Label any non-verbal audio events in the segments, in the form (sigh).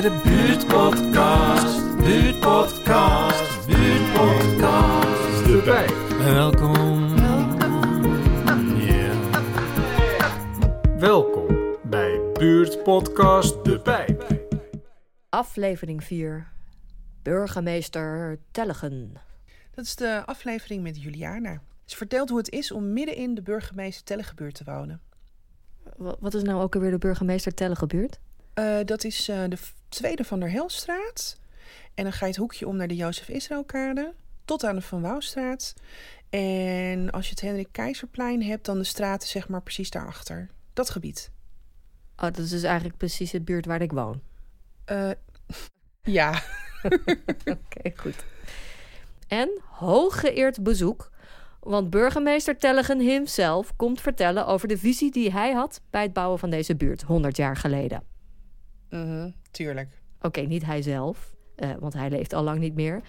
bij de buurtpodcast. Buurtpodcast, buurtpodcast. De Pijp. Welkom. Ja. Welkom bij buurtpodcast De Pijp. Aflevering 4. Burgemeester Tellegen. Dat is de aflevering met Juliana. Ze vertelt hoe het is om midden in de burgemeester Tellegebuurt te wonen. Wa- Wat is nou ook alweer de burgemeester Tellegen buurt? Eh, dat is eh, de tweede van der Helstraat. En dan ga je het hoekje om naar de Jozef Israëlkade. Tot aan de Van Wouwstraat. En als je het Hendrik Keizerplein hebt, dan de straten zeg maar precies daarachter. Dat gebied. Oh, dat is dus eigenlijk precies de buurt waar ik woon. Eh, ja. (laughs) Oké, goed. En hooggeëerd bezoek, want burgemeester Tellegen himself komt vertellen over de visie die hij had bij het bouwen van deze buurt 100 jaar geleden. Mhm, tuurlijk. Oké, niet hij zelf, eh, want hij leeft al lang niet meer.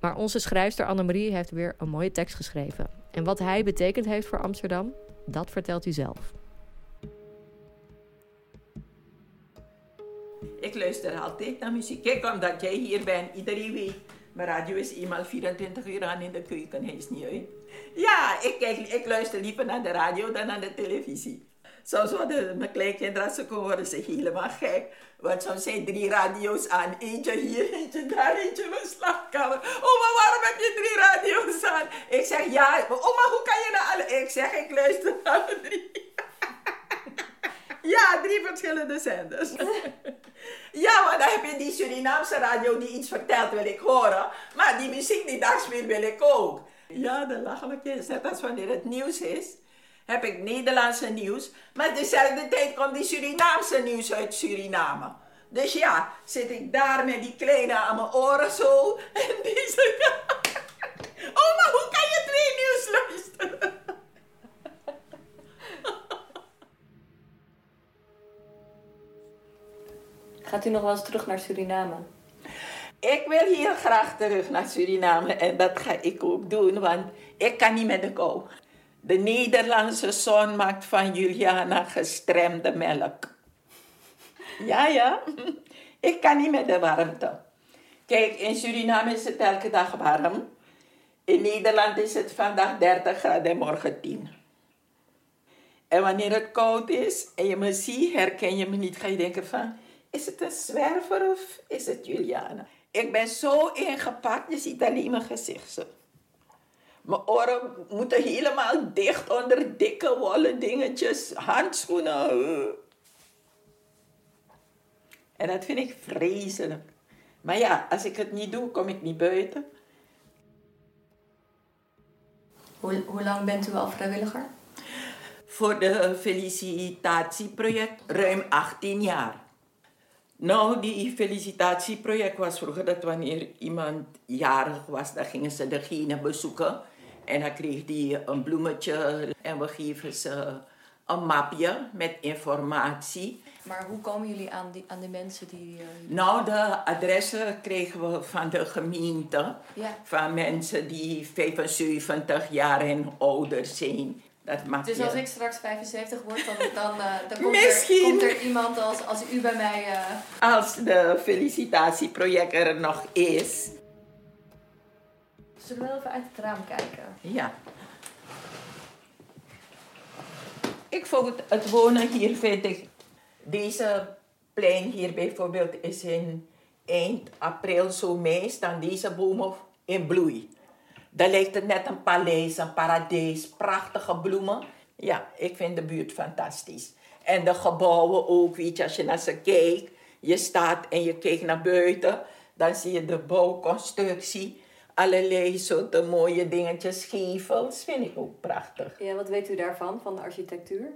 Maar onze schrijfster Annemarie heeft weer een mooie tekst geschreven. En wat hij betekend heeft voor Amsterdam, dat vertelt hij zelf. Ik luister altijd naar muziek. Kijk, omdat jij hier bent, iedereen weet. Mijn radio is eenmaal 24 uur aan in de keuken, hij is niet uit. Ja, ik, kijk, ik luister liever naar de radio dan naar de televisie. Soms worden mijn kleinkinderen, als ze komen, worden ze helemaal gek. Want soms zijn drie radio's aan. Eentje hier, eentje daar, eentje in mijn slaapkamer. Oma, waarom heb je drie radio's aan? Ik zeg, ja, oma, hoe kan je naar alle... Ik zeg, ik luister naar alle drie. Ja, drie verschillende zenders. Ja, maar dan heb je die Surinaamse radio die iets vertelt, wil ik horen. Maar die muziek die daar speelt, wil ik ook. Ja, de lachelijk is net als wanneer het nieuws is. Heb ik Nederlandse nieuws. Maar dezelfde tijd komt die Surinaamse nieuws uit Suriname. Dus ja, zit ik daar met die kleine aan mijn oren zo. En die zegt... (laughs) Oma, hoe kan je twee nieuws luisteren? (laughs) Gaat u nog wel eens terug naar Suriname? Ik wil hier graag terug naar Suriname en dat ga ik ook doen, want ik kan niet met de kou. De Nederlandse zon maakt van Juliana gestremde melk. Ja, ja, ik kan niet met de warmte. Kijk, in Suriname is het elke dag warm. In Nederland is het vandaag 30 graden en morgen 10. En wanneer het koud is en je me ziet, herken je me niet, ga je denken van, is het een zwerver of is het Juliana? Ik ben zo ingepakt, je ziet alleen mijn gezicht zo. Mijn oren moeten helemaal dicht onder dikke wollen dingetjes, handschoenen. En dat vind ik vreselijk. Maar ja, als ik het niet doe, kom ik niet buiten. Hoe, hoe lang bent u al vrijwilliger? voor de felicitatieproject ruim 18 jaar. Nou, die felicitatieproject was vroeger dat wanneer iemand jarig was, dan gingen ze degene bezoeken. En dan kreeg die een bloemetje en we geven ze een mapje met informatie. Maar hoe komen jullie aan, die, aan de mensen die... eh, Nou, de adressen kregen we van de gemeente. Ja. Van mensen die 75 jaar en ouder zijn. Dat mapje. Dus als ik straks 75 word, dan, dan, eh, dan komt. Er, komt er iemand als, als u bij mij... eh, Als de felicitatieproject er nog is. Wel even uit het raam kijken? Ja. Ik vond het wonen hier, vind ik. Deze plein hier bijvoorbeeld is in eind april, zo mei, staan deze bomen in bloei. Dan lijkt het net een paleis, een paradijs, prachtige bloemen. Ja, ik vind de buurt fantastisch. En de gebouwen ook, weet je, als je naar ze kijkt, je staat en je kijkt naar buiten, dan zie je de bouwconstructie, allerlei soorten mooie dingetjes, gevels, vind ik ook prachtig. Ja, wat weet u daarvan, van de architectuur?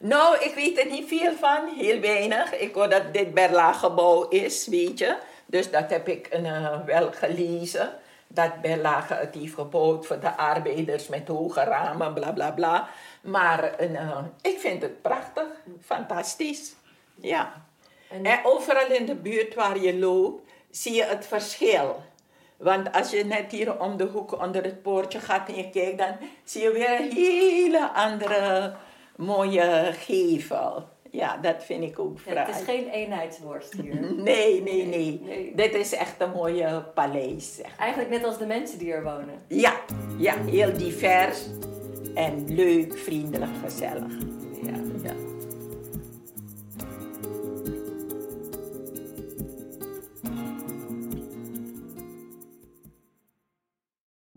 Nou, ik weet er niet veel van, heel weinig. Ik hoor dat dit Berlage-gebouw is, weet je. Dus dat heb ik eh, wel gelezen. Dat Berlage het heeft gebouwd voor de arbeiders met hoge ramen, bla bla bla. Maar eh, ik vind het prachtig, fantastisch. Ja. En- En overal in de buurt waar je loopt, zie je het verschil. Want als je net hier om de hoek onder het poortje gaat en je kijkt, dan zie je weer een hele andere mooie gevel. Ja, dat vind ik ook Ja, fraai. het is geen eenheidsworst hier. (laughs) Nee, nee, nee, Nee. Dit is echt een mooie paleis. Zeg. Eigenlijk net als de mensen die er wonen. Ja, ja, heel divers en leuk, vriendelijk, gezellig.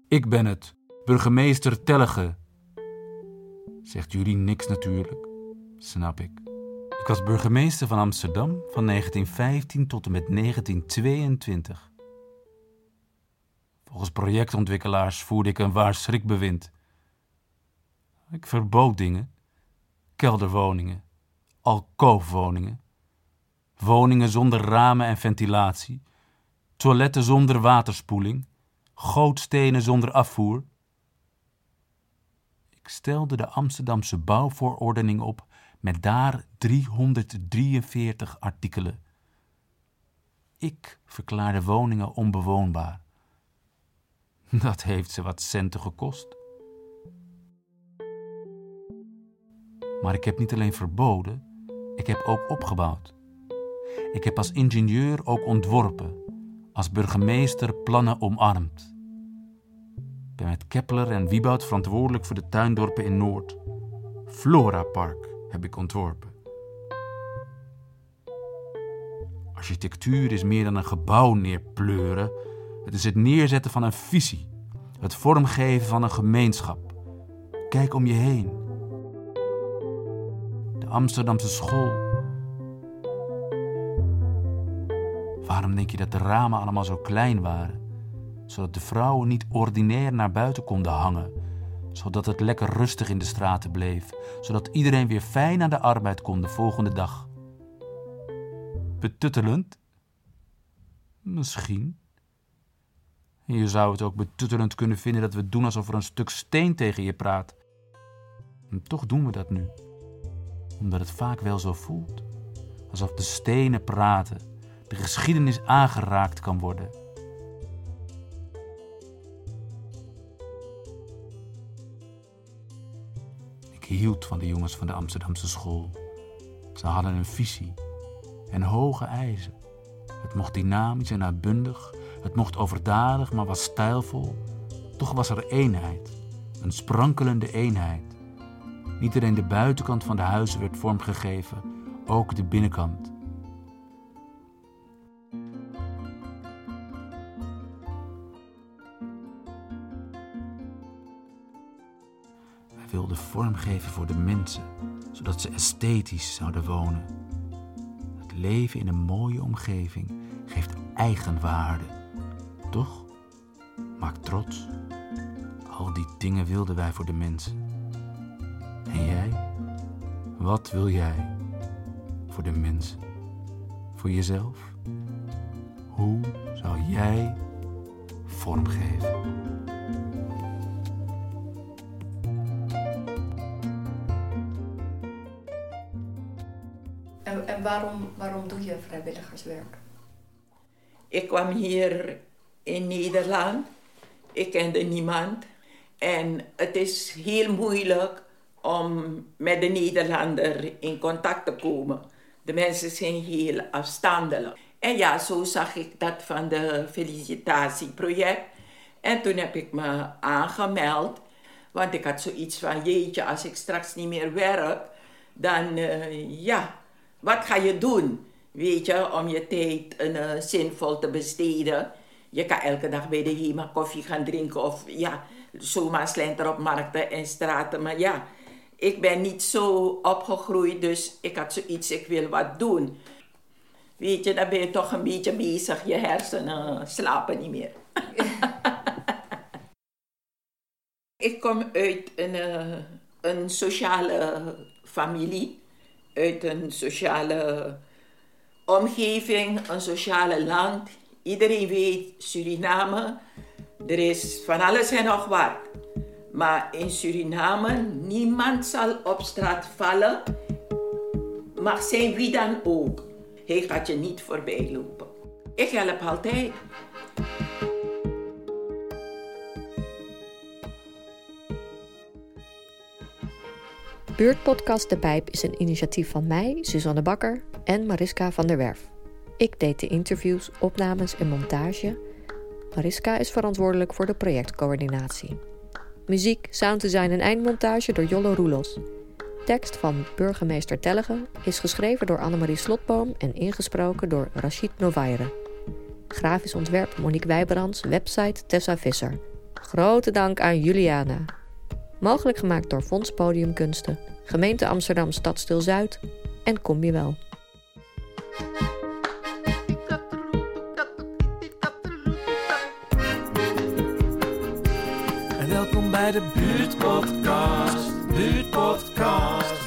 Ik ben het, burgemeester Tellige. Zegt jullie niks natuurlijk, snap ik. Ik was burgemeester van Amsterdam van 1915 tot en met 1922. Volgens projectontwikkelaars voerde ik een waar schrikbewind. Ik verbood dingen, kelderwoningen, alkoofwoningen, woningen zonder ramen en ventilatie, toiletten zonder waterspoeling, gootstenen zonder afvoer. Ik stelde de Amsterdamse bouwvoorordening op met daar 343 artikelen. Ik verklaarde woningen onbewoonbaar. (laughs) Dat heeft ze wat centen gekost. Maar ik heb niet alleen verboden, ik heb ook opgebouwd. Ik heb als ingenieur ook ontworpen, als burgemeester plannen omarmd. Ik ben met Kepler en Wieboud verantwoordelijk voor de tuindorpen in Noord. Flora Park heb ik ontworpen. Architectuur is meer dan een gebouw neerpleuren. Het is het neerzetten van een visie, het vormgeven van een gemeenschap. Kijk om je heen. De Amsterdamse school. Waarom denk je dat de ramen allemaal zo klein waren? Zodat de vrouwen niet ordinair naar buiten konden hangen. Zodat het lekker rustig in de straten bleef. Zodat iedereen weer fijn aan de arbeid kon de volgende dag. Betuttelend? Misschien. En je zou het ook betuttelend kunnen vinden dat we doen alsof er een stuk steen tegen je praat. En toch doen we dat nu. Omdat het vaak wel zo voelt. Alsof de stenen praten, de geschiedenis aangeraakt kan worden. Ik hield van de jongens van de Amsterdamse school. Ze hadden een visie en hoge eisen. Het mocht dynamisch en uitbundig, het mocht overdadig, maar was stijlvol. Toch was er eenheid, een sprankelende eenheid. Niet alleen de buitenkant van de huizen werd vormgegeven, ook de binnenkant. Wij wilden vormgeven voor de mensen, zodat ze esthetisch zouden wonen. Het leven in een mooie omgeving geeft eigenwaarde, toch? Maakt trots. Al die dingen wilden wij voor de mensen. En jij? Wat wil jij voor de mensen? Voor jezelf? Hoe zou jij vormgeven? En, en waarom, waarom doe je vrijwilligerswerk? Ik kwam hier in Nederland. Ik kende niemand. En het is heel moeilijk om met de Nederlander in contact te komen. De mensen zijn heel afstandelijk. En ja, zo zag ik dat van de felicitatieproject. En toen heb ik me aangemeld. Want ik had zoiets van, jeetje, als ik straks niet meer werk, dan eh, ja, wat ga je doen? Weet je, om je tijd eh, zinvol te besteden. Je kan elke dag bij de HEMA koffie gaan drinken of ja, zomaar slenter op markten en straten. Maar ja, ik ben niet zo opgegroeid, dus ik had zoiets, ik wil wat doen. Weet je, dan ben je toch een beetje bezig, je hersenen slapen niet meer. (laughs) ik kom uit een, eh, een sociale familie, uit een sociale omgeving, een sociale land. Iedereen weet, Suriname, er is van alles en nog wat. Maar in Suriname, niemand zal op straat vallen, mag zijn wie dan ook. Hij gaat je niet voorbij lopen. Ik help altijd. Buurtpodcast De Pijp is een initiatief van mij, Suzanne Bakker en Mariska van der Werf. Ik deed de interviews, opnames en montage. Mariska is verantwoordelijk voor de projectcoördinatie. Muziek, sounddesign en eindmontage door Jollo Roelos. Tekst van burgemeester Tellege is geschreven door Annemarie Slotboom en ingesproken door Rachid Novaire. Grafisch ontwerp Monique Wijbrands, website Tessa Visser. Grote dank aan Juliana. Mogelijk gemaakt door Fonds Podiumkunsten, Gemeente Amsterdam Stadstil Zuid en Kom je wel. En welkom bij de Buurtpodcast. Buurtpodcast.